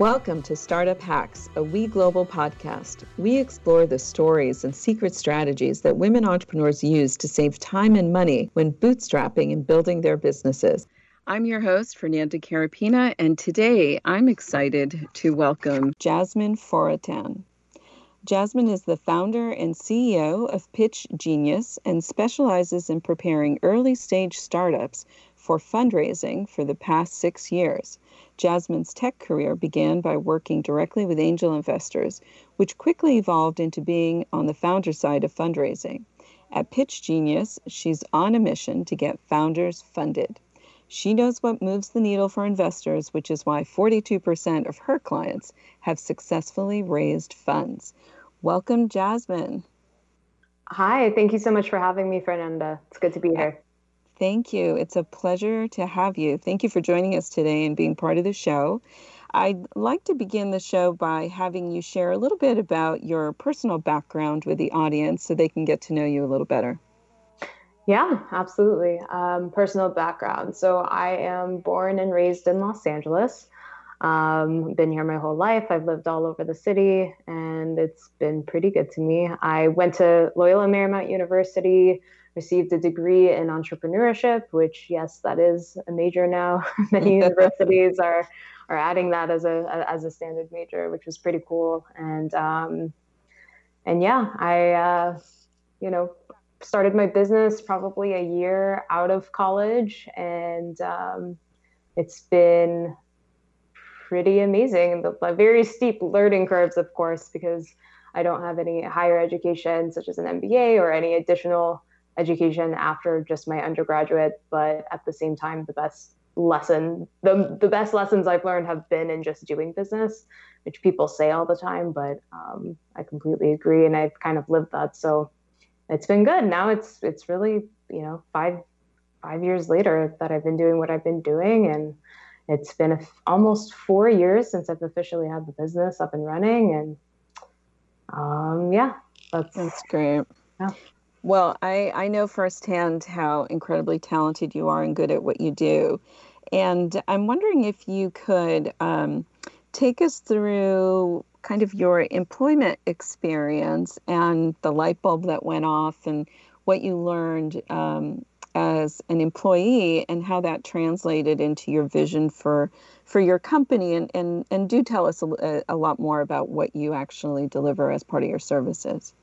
Welcome to Startup Hacks, a We Global podcast. We explore the stories and secret strategies that women entrepreneurs use to save time and money when bootstrapping and building their businesses. I'm your host, Fernanda Carapina, and today I'm excited to welcome Jasmine Foratan. Jasmine is the founder and CEO of Pitch Genius and specializes in preparing early stage startups for fundraising for the past six years. Jasmine's tech career began by working directly with angel investors, which quickly evolved into being on the founder side of fundraising. At Pitch Genius, she's on a mission to get founders funded. She knows what moves the needle for investors, which is why 42% of her clients have successfully raised funds. Welcome, Jasmine. Hi, thank you so much for having me, Fernanda. It's good to be here. Thank you. It's a pleasure to have you. Thank you for joining us today and being part of the show. I'd like to begin the show by having you share a little bit about your personal background with the audience so they can get to know you a little better. Yeah, absolutely. Um, personal background. So I am born and raised in Los Angeles. Um, been here my whole life. I've lived all over the city, and it's been pretty good to me. I went to Loyola Marymount University, received a degree in entrepreneurship, which yes, that is a major now. Many universities are are adding that as a as a standard major, which was pretty cool. And um, and yeah, I uh, you know started my business probably a year out of college, and um, it's been pretty amazing. The very steep learning curves, of course, because I don't have any higher education such as an MBA or any additional education after just my undergraduate, but at the same time, the best lesson, the, the best lessons I've learned have been in just doing business, which people say all the time, but um, I completely agree. And I've kind of lived that. So it's been good. Now it's, it's really, you know, five, five years later that I've been doing what I've been doing. And it's been a, almost four years since I've officially had the business up and running. And um, yeah, that's, that's great. Yeah. Well, I, I know firsthand how incredibly talented you are and good at what you do. And I'm wondering if you could um, take us through kind of your employment experience and the light bulb that went off and what you learned um, as an employee and how that translated into your vision for for your company and and, and do tell us a, a lot more about what you actually deliver as part of your services.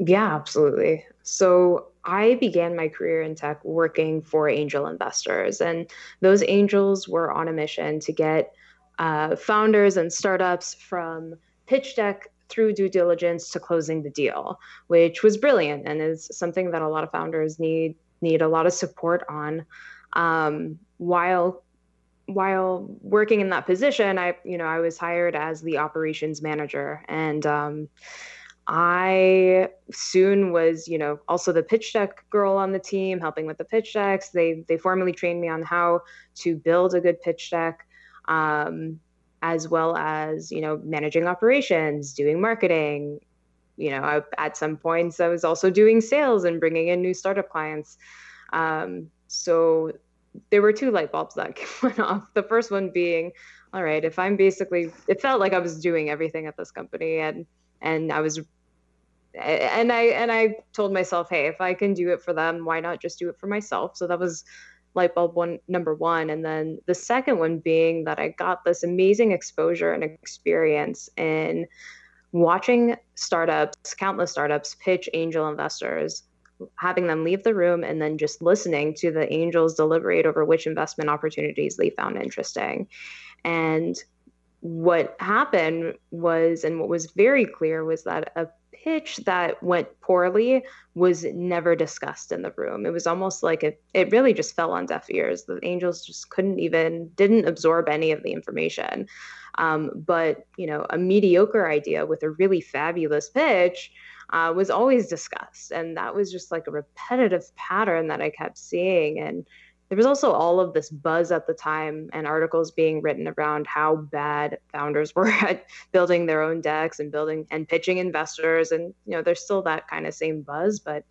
Yeah, absolutely. So I began my career in tech working for angel investors, and those angels were on a mission to get uh, founders and startups from pitch deck through due diligence to closing the deal, which was brilliant and is something that a lot of founders need need a lot of support on. Um, while while working in that position, I you know I was hired as the operations manager, and um, I soon was, you know, also the pitch deck girl on the team, helping with the pitch decks. They they formally trained me on how to build a good pitch deck, um, as well as you know managing operations, doing marketing. You know, I, at some points I was also doing sales and bringing in new startup clients. Um, so there were two light bulbs that went off. The first one being, all right, if I'm basically, it felt like I was doing everything at this company and and I was and I and I told myself, hey, if I can do it for them, why not just do it for myself? So that was light bulb one number one, and then the second one being that I got this amazing exposure and experience in watching startups, countless startups, pitch angel investors, having them leave the room, and then just listening to the angels deliberate over which investment opportunities they found interesting, and what happened was, and what was very clear was that a pitch that went poorly was never discussed in the room. It was almost like it, it really just fell on deaf ears. The angels just couldn't even, didn't absorb any of the information. Um, but, you know, a mediocre idea with a really fabulous pitch uh, was always discussed. And that was just like a repetitive pattern that I kept seeing. And there was also all of this buzz at the time and articles being written around how bad founders were at building their own decks and building and pitching investors and you know there's still that kind of same buzz but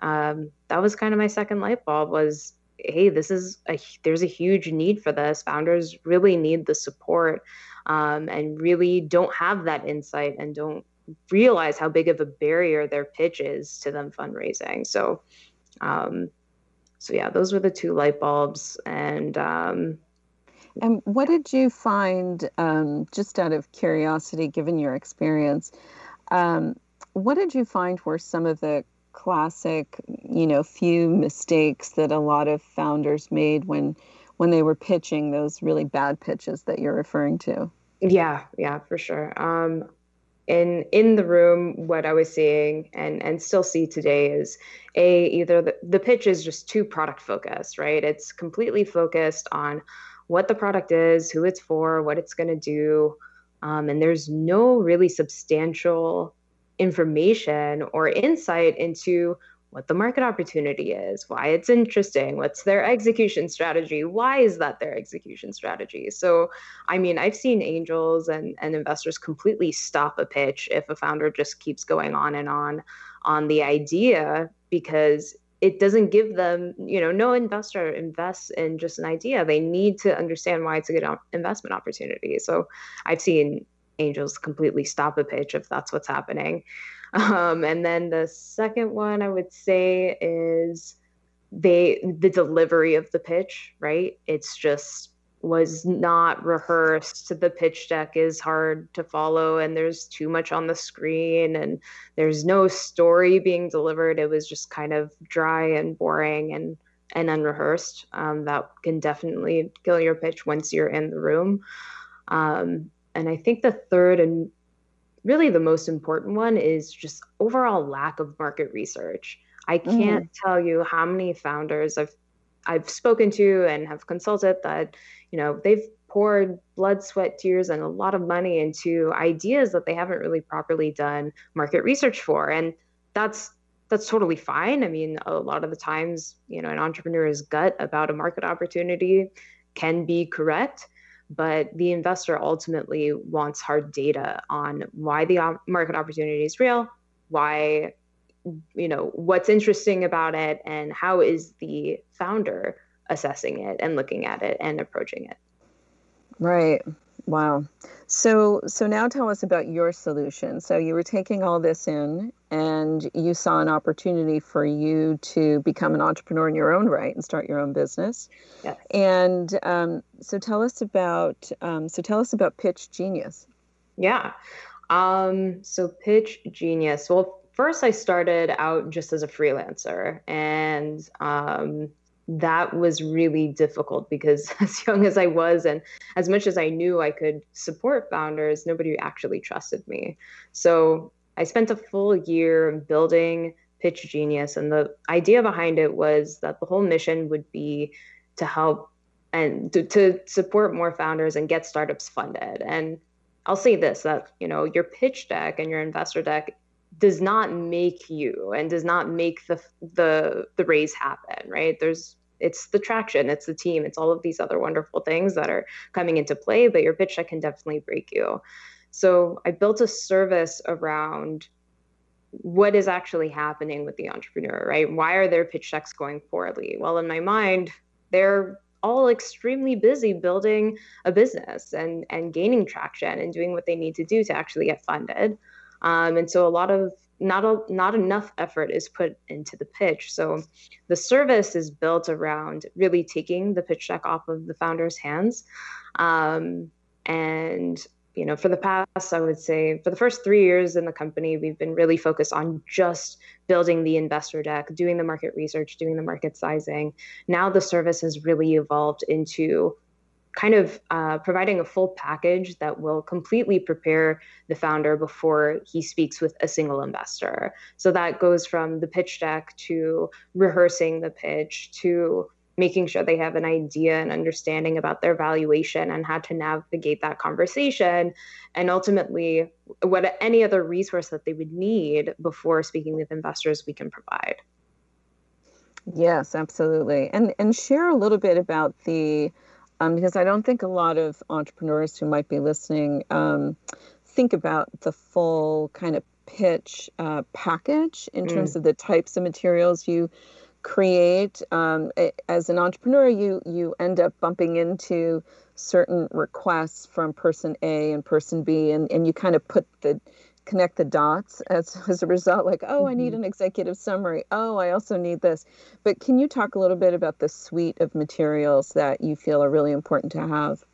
um, that was kind of my second light bulb was hey, this is a there's a huge need for this. Founders really need the support um, and really don't have that insight and don't realize how big of a barrier their pitch is to them fundraising. So, um, so yeah, those were the two light bulbs. And um, and what did you find, um, just out of curiosity, given your experience? Um, what did you find were some of the classic, you know, few mistakes that a lot of founders made when when they were pitching those really bad pitches that you're referring to? Yeah, yeah, for sure. Um, in in the room, what I was seeing and and still see today is a either the, the pitch is just too product focused, right? It's completely focused on what the product is, who it's for, what it's going to do, um, and there's no really substantial information or insight into what the market opportunity is, why it's interesting, what's their execution strategy, why is that their execution strategy. So, I mean, I've seen angels and, and investors completely stop a pitch if a founder just keeps going on and on on the idea because it doesn't give them, you know, no investor invests in just an idea. They need to understand why it's a good um, investment opportunity. So, I've seen angels completely stop a pitch if that's what's happening. Um, and then the second one I would say is they the delivery of the pitch, right? It's just was not rehearsed. The pitch deck is hard to follow, and there's too much on the screen, and there's no story being delivered. It was just kind of dry and boring and and unrehearsed. Um, that can definitely kill your pitch once you're in the room. Um, and I think the third and really the most important one is just overall lack of market research. I can't mm. tell you how many founders I've I've spoken to and have consulted that, you know, they've poured blood, sweat, tears, and a lot of money into ideas that they haven't really properly done market research for. And that's that's totally fine. I mean, a lot of the times, you know, an entrepreneur's gut about a market opportunity can be correct but the investor ultimately wants hard data on why the market opportunity is real, why, you know, what's interesting about it, and how is the founder assessing it and looking at it and approaching it. Right. Wow. So so now tell us about your solution. So you were taking all this in and you saw an opportunity for you to become an entrepreneur in your own right and start your own business. Yes. And um, so tell us about um, so tell us about Pitch Genius. Yeah. Um, so Pitch Genius. Well, first I started out just as a freelancer and um, that was really difficult because as young as I was and as much as I knew I could support founders, nobody actually trusted me. So I spent a full year building Pitch Genius, and the idea behind it was that the whole mission would be to help and to, to support more founders and get startups funded. And I'll say this that you know your pitch deck and your investor deck does not make you and does not make the the the raise happen right there's it's the traction, it's the team, it's all of these other wonderful things that are coming into play, but your pitch deck can definitely break you. So I built a service around what is actually happening with the entrepreneur, right? Why are their pitch decks going poorly? Well, in my mind, they're all extremely busy building a business and and gaining traction and doing what they need to do to actually get funded. Um, and so a lot of not a, not enough effort is put into the pitch. So the service is built around really taking the pitch deck off of the founder's hands. Um, and you know, for the past, I would say, for the first three years in the company, we've been really focused on just building the investor deck, doing the market research, doing the market sizing. Now the service has really evolved into kind of uh, providing a full package that will completely prepare the founder before he speaks with a single investor. So that goes from the pitch deck to rehearsing the pitch to making sure they have an idea and understanding about their valuation and how to navigate that conversation. And ultimately what any other resource that they would need before speaking with investors we can provide. Yes absolutely. And and share a little bit about the um, because I don't think a lot of entrepreneurs who might be listening um, think about the full kind of pitch uh, package in mm. terms of the types of materials you create um, as an entrepreneur you you end up bumping into certain requests from person a and person b and, and you kind of put the connect the dots as, as a result like oh i need mm-hmm. an executive summary oh i also need this but can you talk a little bit about the suite of materials that you feel are really important to have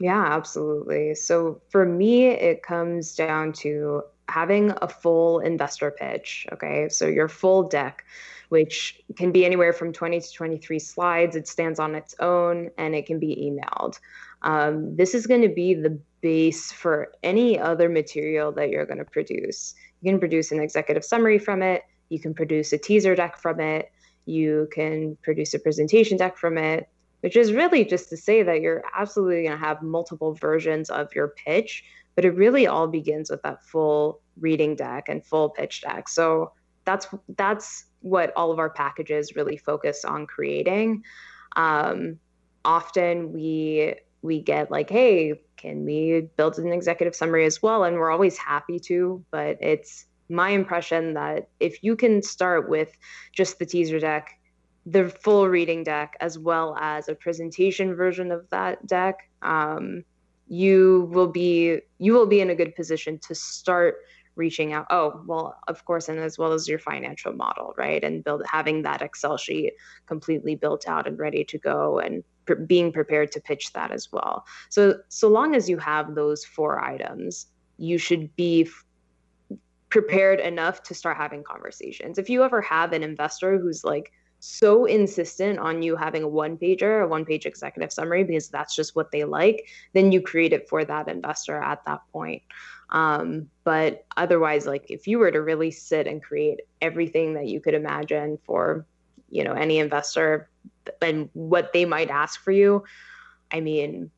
yeah absolutely so for me it comes down to having a full investor pitch okay so your full deck which can be anywhere from 20 to 23 slides. It stands on its own and it can be emailed. Um, this is going to be the base for any other material that you're going to produce. You can produce an executive summary from it, you can produce a teaser deck from it, you can produce a presentation deck from it, which is really just to say that you're absolutely going to have multiple versions of your pitch, but it really all begins with that full reading deck and full pitch deck. So that's that's what all of our packages really focus on creating. Um, often we we get like, hey, can we build an executive summary as well? And we're always happy to, but it's my impression that if you can start with just the teaser deck, the full reading deck, as well as a presentation version of that deck, um, you will be you will be in a good position to start reaching out oh well of course and as well as your financial model right and build having that excel sheet completely built out and ready to go and being prepared to pitch that as well so so long as you have those four items you should be prepared enough to start having conversations if you ever have an investor who's like so insistent on you having a one pager, a one page executive summary, because that's just what they like, then you create it for that investor at that point. Um, but otherwise, like if you were to really sit and create everything that you could imagine for, you know, any investor and what they might ask for you, I mean,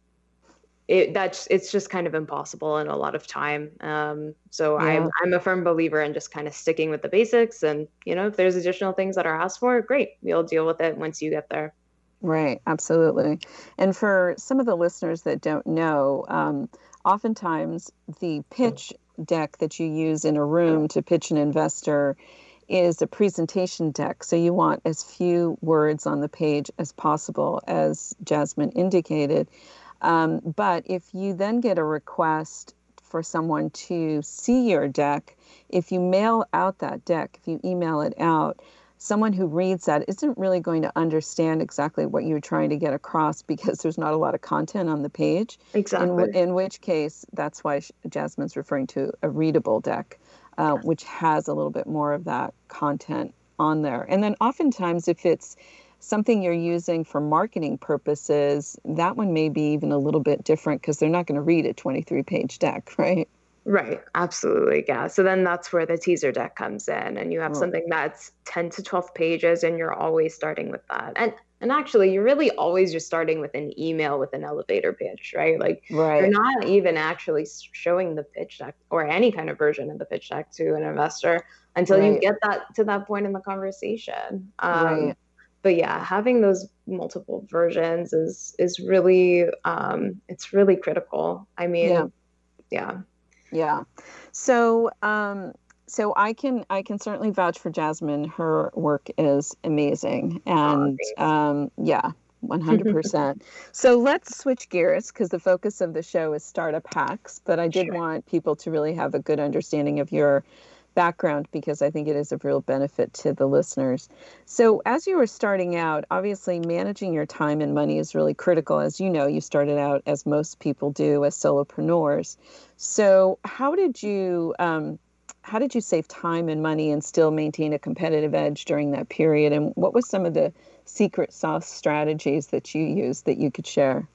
it that's it's just kind of impossible in a lot of time. Um, so yeah. I'm I'm a firm believer in just kind of sticking with the basics, and you know, if there's additional things that are asked for, great, we'll deal with it once you get there. Right, absolutely. And for some of the listeners that don't know, um, oftentimes the pitch deck that you use in a room to pitch an investor is a presentation deck. So you want as few words on the page as possible, as Jasmine indicated. Um, but if you then get a request for someone to see your deck, if you mail out that deck, if you email it out, someone who reads that isn't really going to understand exactly what you're trying to get across because there's not a lot of content on the page. Exactly. In, in which case, that's why Jasmine's referring to a readable deck, uh, which has a little bit more of that content on there. And then oftentimes, if it's something you're using for marketing purposes, that one may be even a little bit different because they're not going to read a 23 page deck, right? Right, absolutely. Yeah. So then that's where the teaser deck comes in and you have oh. something that's 10 to 12 pages and you're always starting with that. And and actually you're really always just starting with an email with an elevator pitch, right? Like right. you're not even actually showing the pitch deck or any kind of version of the pitch deck to an investor until right. you get that to that point in the conversation. Um, right. But yeah, having those multiple versions is is really um, it's really critical. I mean, yeah. yeah yeah. So, um, so I can I can certainly vouch for Jasmine. Her work is amazing, and oh, um, yeah, one hundred percent. So let's switch gears because the focus of the show is startup hacks. But I did sure. want people to really have a good understanding of your background because I think it is of real benefit to the listeners. So, as you were starting out, obviously managing your time and money is really critical. As you know, you started out, as most people do, as solopreneurs. So, how did you? Um, how did you save time and money and still maintain a competitive edge during that period? And what was some of the secret sauce strategies that you used that you could share?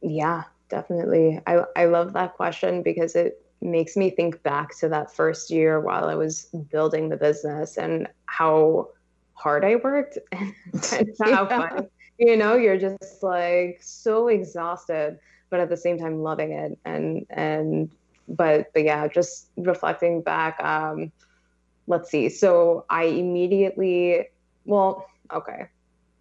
Yeah, definitely. I, I love that question because it makes me think back to that first year while I was building the business and how hard I worked and how yeah. fun. You know, you're just like so exhausted, but at the same time loving it. And and but but yeah, just reflecting back, um, let's see. So I immediately well, okay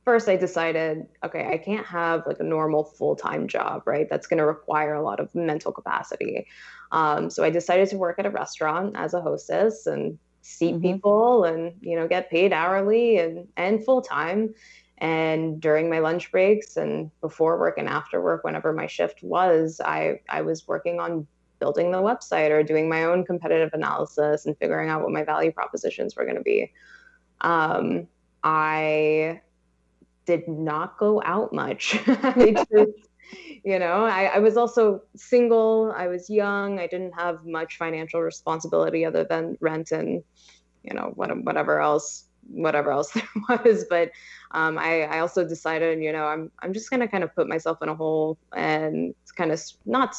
first I decided, okay, I can't have like a normal full time job, right? That's going to require a lot of mental capacity. Um, so I decided to work at a restaurant as a hostess and seat mm-hmm. people and you know get paid hourly and and full time and during my lunch breaks and before work and after work whenever my shift was i i was working on building the website or doing my own competitive analysis and figuring out what my value propositions were going to be um, i did not go out much. Just, you know I, I was also single i was young i didn't have much financial responsibility other than rent and you know what, whatever else whatever else there was. But um, I, I also decided you know i'm, I'm just going to kind of put myself in a hole and kind of not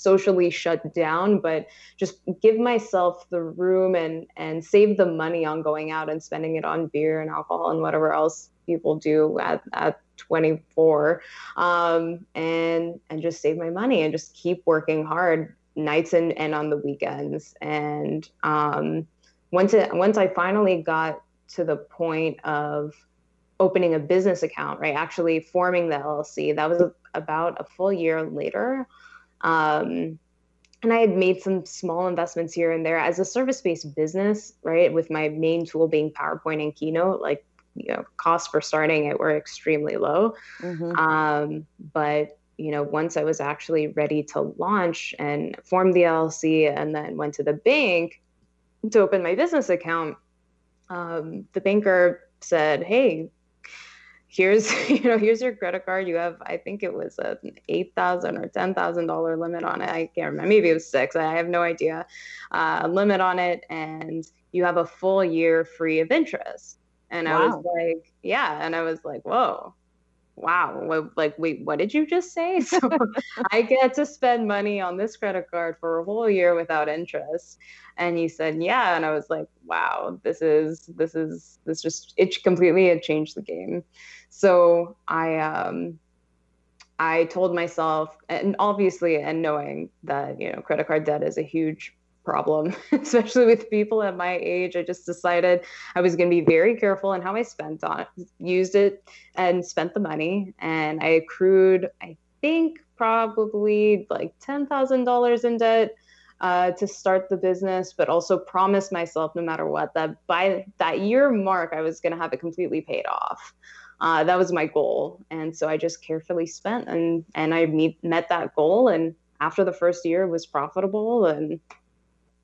socially shut down but just give myself the room and and save the money on going out and spending it on beer and alcohol and whatever else people do at, at 24 um, and and just save my money and just keep working hard nights and, and on the weekends and um, once it once I finally got to the point of opening a business account, right? Actually forming the LLC. That was about a full year later. Um, and I had made some small investments here and there as a service-based business, right? With my main tool being PowerPoint and Keynote, like you know, costs for starting it were extremely low. Mm-hmm. Um, but you know, once I was actually ready to launch and form the LLC, and then went to the bank to open my business account, um, the banker said, "Hey, here's you know here's your credit card. You have I think it was an eight thousand or ten thousand dollar limit on it. I can't remember. Maybe it was six. I have no idea. Uh, limit on it, and you have a full year free of interest." And wow. I was like, "Yeah," and I was like, "Whoa." Wow, like, wait, what did you just say? So I get to spend money on this credit card for a whole year without interest. And he said, yeah. And I was like, wow, this is, this is, this just, it completely had changed the game. So I, um, I told myself, and obviously, and knowing that, you know, credit card debt is a huge problem, especially with people at my age. I just decided I was going to be very careful in how I spent on used it, and spent the money. And I accrued, I think, probably like $10,000 in debt. Uh, to start the business, but also promised myself, no matter what, that by that year mark, I was going to have it completely paid off. Uh, that was my goal, and so I just carefully spent, and and I meet, met that goal. And after the first year, was profitable, and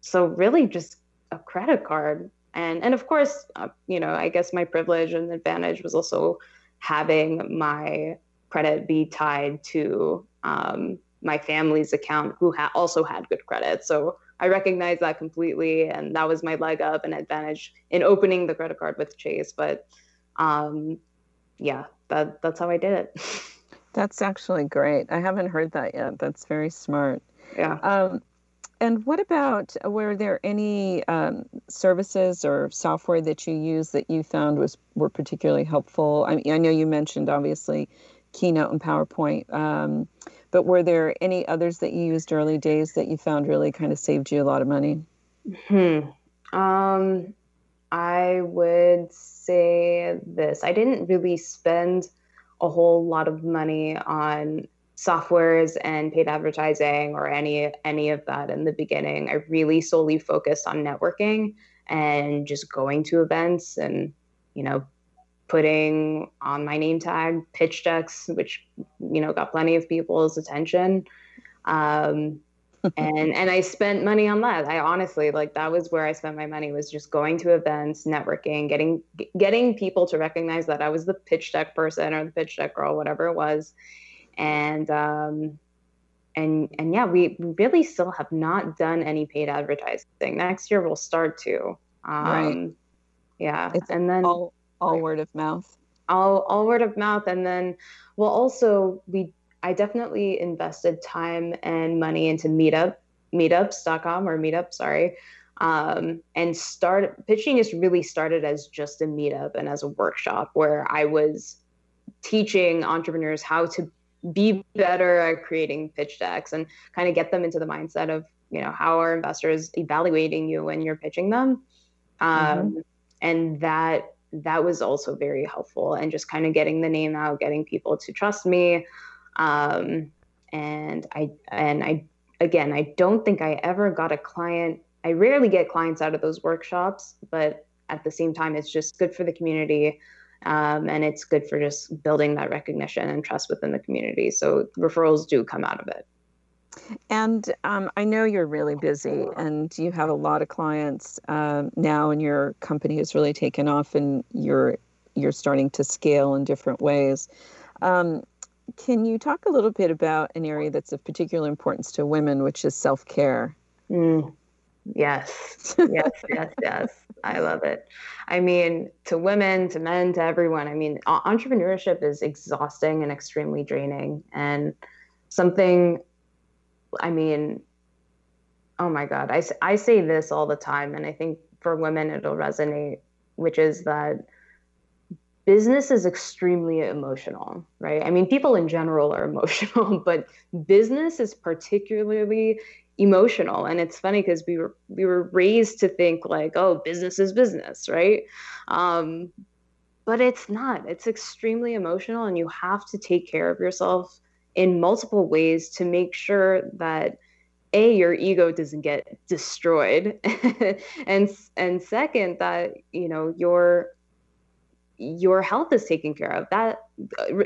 so really just a credit card. And and of course uh, you know i guess my privilege and advantage was also having my credit be tied to um, my family's account who ha- also had good credit. So i recognize that completely and that was my leg up and advantage in opening the credit card with chase. But um, yeah that that's how i did it. That's actually great. I haven't heard that yet. That's very smart. Yeah. Um, and what about uh, were there any um, services or software that you used that you found was were particularly helpful? I mean, I know you mentioned obviously Keynote and PowerPoint, um, but were there any others that you used early days that you found really kind of saved you a lot of money? Hmm. Um, I would say this: I didn't really spend a whole lot of money on softwares and paid advertising or any any of that in the beginning. I really solely focused on networking and just going to events and you know putting on my name tag pitch decks which you know got plenty of people's attention um, and and I spent money on that. I honestly like that was where I spent my money was just going to events, networking, getting getting people to recognize that I was the pitch deck person or the pitch deck girl, whatever it was, and um, and and yeah, we really still have not done any paid advertising. Next year we'll start to. Um, right. Yeah, it's and then all word of mouth. All all word of mouth, and then well, also we I definitely invested time and money into Meetup meetups.com or meetup sorry um, and start pitching just really started as just a meetup and as a workshop where i was teaching entrepreneurs how to be better at creating pitch decks and kind of get them into the mindset of you know how are investors evaluating you when you're pitching them um, mm-hmm. and that that was also very helpful and just kind of getting the name out getting people to trust me um, and i and i again i don't think i ever got a client I rarely get clients out of those workshops, but at the same time, it's just good for the community. Um, and it's good for just building that recognition and trust within the community. So referrals do come out of it. And um, I know you're really busy and you have a lot of clients um, now, and your company has really taken off, and you're you're starting to scale in different ways. Um, can you talk a little bit about an area that's of particular importance to women, which is self care? Mm, yes, yes, yes, yes. I love it. I mean, to women, to men, to everyone. I mean, entrepreneurship is exhausting and extremely draining, and something. I mean, oh my God, I I say this all the time, and I think for women it'll resonate, which is that business is extremely emotional, right? I mean, people in general are emotional, but business is particularly emotional. And it's funny because we were we were raised to think like, oh, business is business, right? Um, but it's not. It's extremely emotional, and you have to take care of yourself in multiple ways to make sure that a your ego doesn't get destroyed and and second that you know your your health is taken care of. That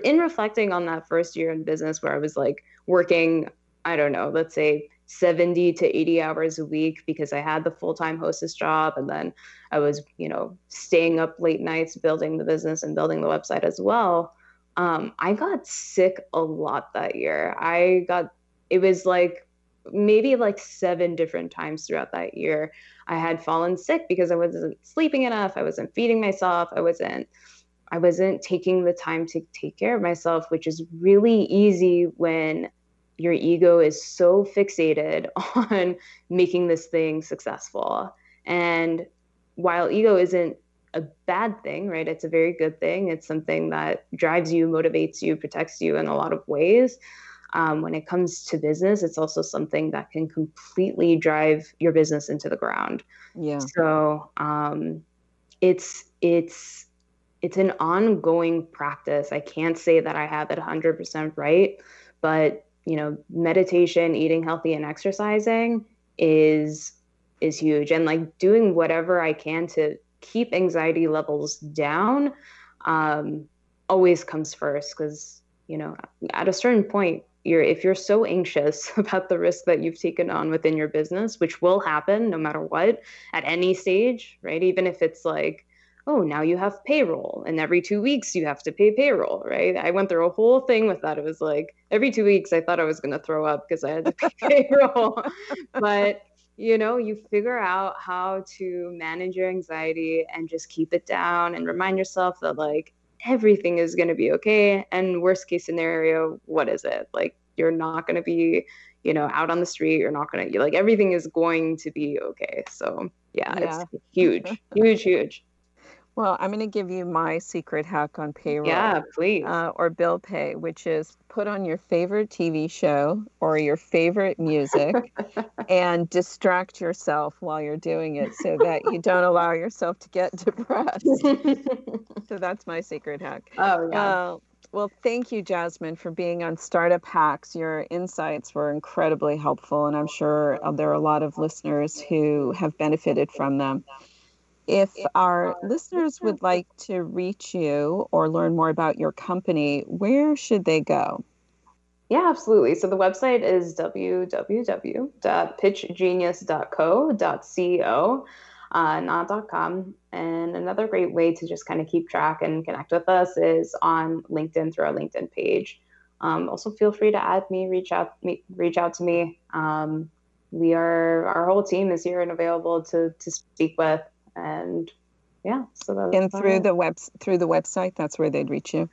in reflecting on that first year in business where I was like working, I don't know, let's say 70 to 80 hours a week because I had the full-time hostess job and then I was, you know, staying up late nights building the business and building the website as well. Um, I got sick a lot that year. I got it was like maybe like seven different times throughout that year i had fallen sick because i wasn't sleeping enough i wasn't feeding myself i wasn't i wasn't taking the time to take care of myself which is really easy when your ego is so fixated on making this thing successful and while ego isn't a bad thing right it's a very good thing it's something that drives you motivates you protects you in a lot of ways um, when it comes to business, it's also something that can completely drive your business into the ground. Yeah. So um, it's it's it's an ongoing practice. I can't say that I have it 100% right, but you know, meditation, eating healthy, and exercising is is huge, and like doing whatever I can to keep anxiety levels down um, always comes first because you know at a certain point you're if you're so anxious about the risk that you've taken on within your business which will happen no matter what at any stage right? Even if it's like oh now you have payroll and every two weeks you have to pay payroll right i went through a whole thing with that it was like every two weeks i thought i was going to throw up because i had to pay payroll but you know you figure out how to manage your anxiety and just keep it down and remind yourself that like everything is going to be okay. And worst case scenario, what is it? Like you're not going to be, you know, out on the street. You're not going to like everything is going to be okay. So yeah, yeah. it's huge, huge, huge. Well, I'm going to give you my secret hack on payroll. Yeah, please. Uh, or bill pay, which is put on your favorite TV show or your favorite music and distract yourself while you're doing it so that you don't allow yourself to get depressed. so that's my secret hack. Oh, yeah. Uh, well, thank you, Jasmine, for being on Startup Hacks. Your insights were incredibly helpful, and I'm sure uh, there are a lot of listeners who have benefited from them if our listeners would like to reach you or learn more about your company, where should they go? Yeah, absolutely. So the website is www.pitchgenius.co.co, uh, not .com. And another great way to just kind of keep track and connect with us is on LinkedIn through our LinkedIn page. Um, also, feel free to add me, reach out, me, reach out to me. Um, we are our whole team is here and available to to speak with and yeah so that and through the web through the website that's where they'd reach you?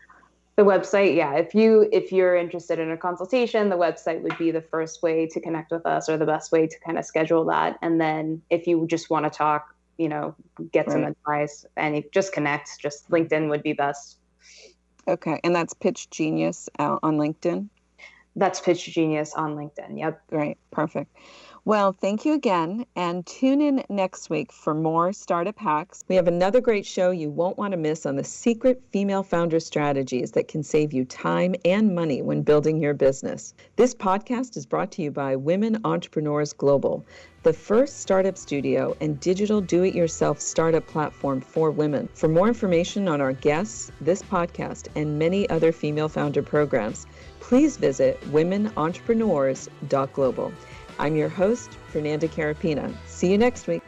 The website yeah. If you if you're interested in a consultation the website would be the first way to connect with us or the best way to kind of schedule that. And then if you just want to talk you know get right. some advice and just connect just linkedin would be best. Okay and that's pitch genius on linkedin? That's pitch genius on linkedin yep. Right perfect Well, thank you again, and tune in next week for more startup hacks. We have another great show you won't want to miss on the secret female founder strategies that can save you time and money when building your business. This podcast is brought to you by Women Entrepreneurs Global, the first startup studio and digital do it yourself startup platform for women. For more information on our guests, this podcast, and many other female founder programs, please visit womenentrepreneurs.global. I'm your host, Fernanda Carapina. See you next week.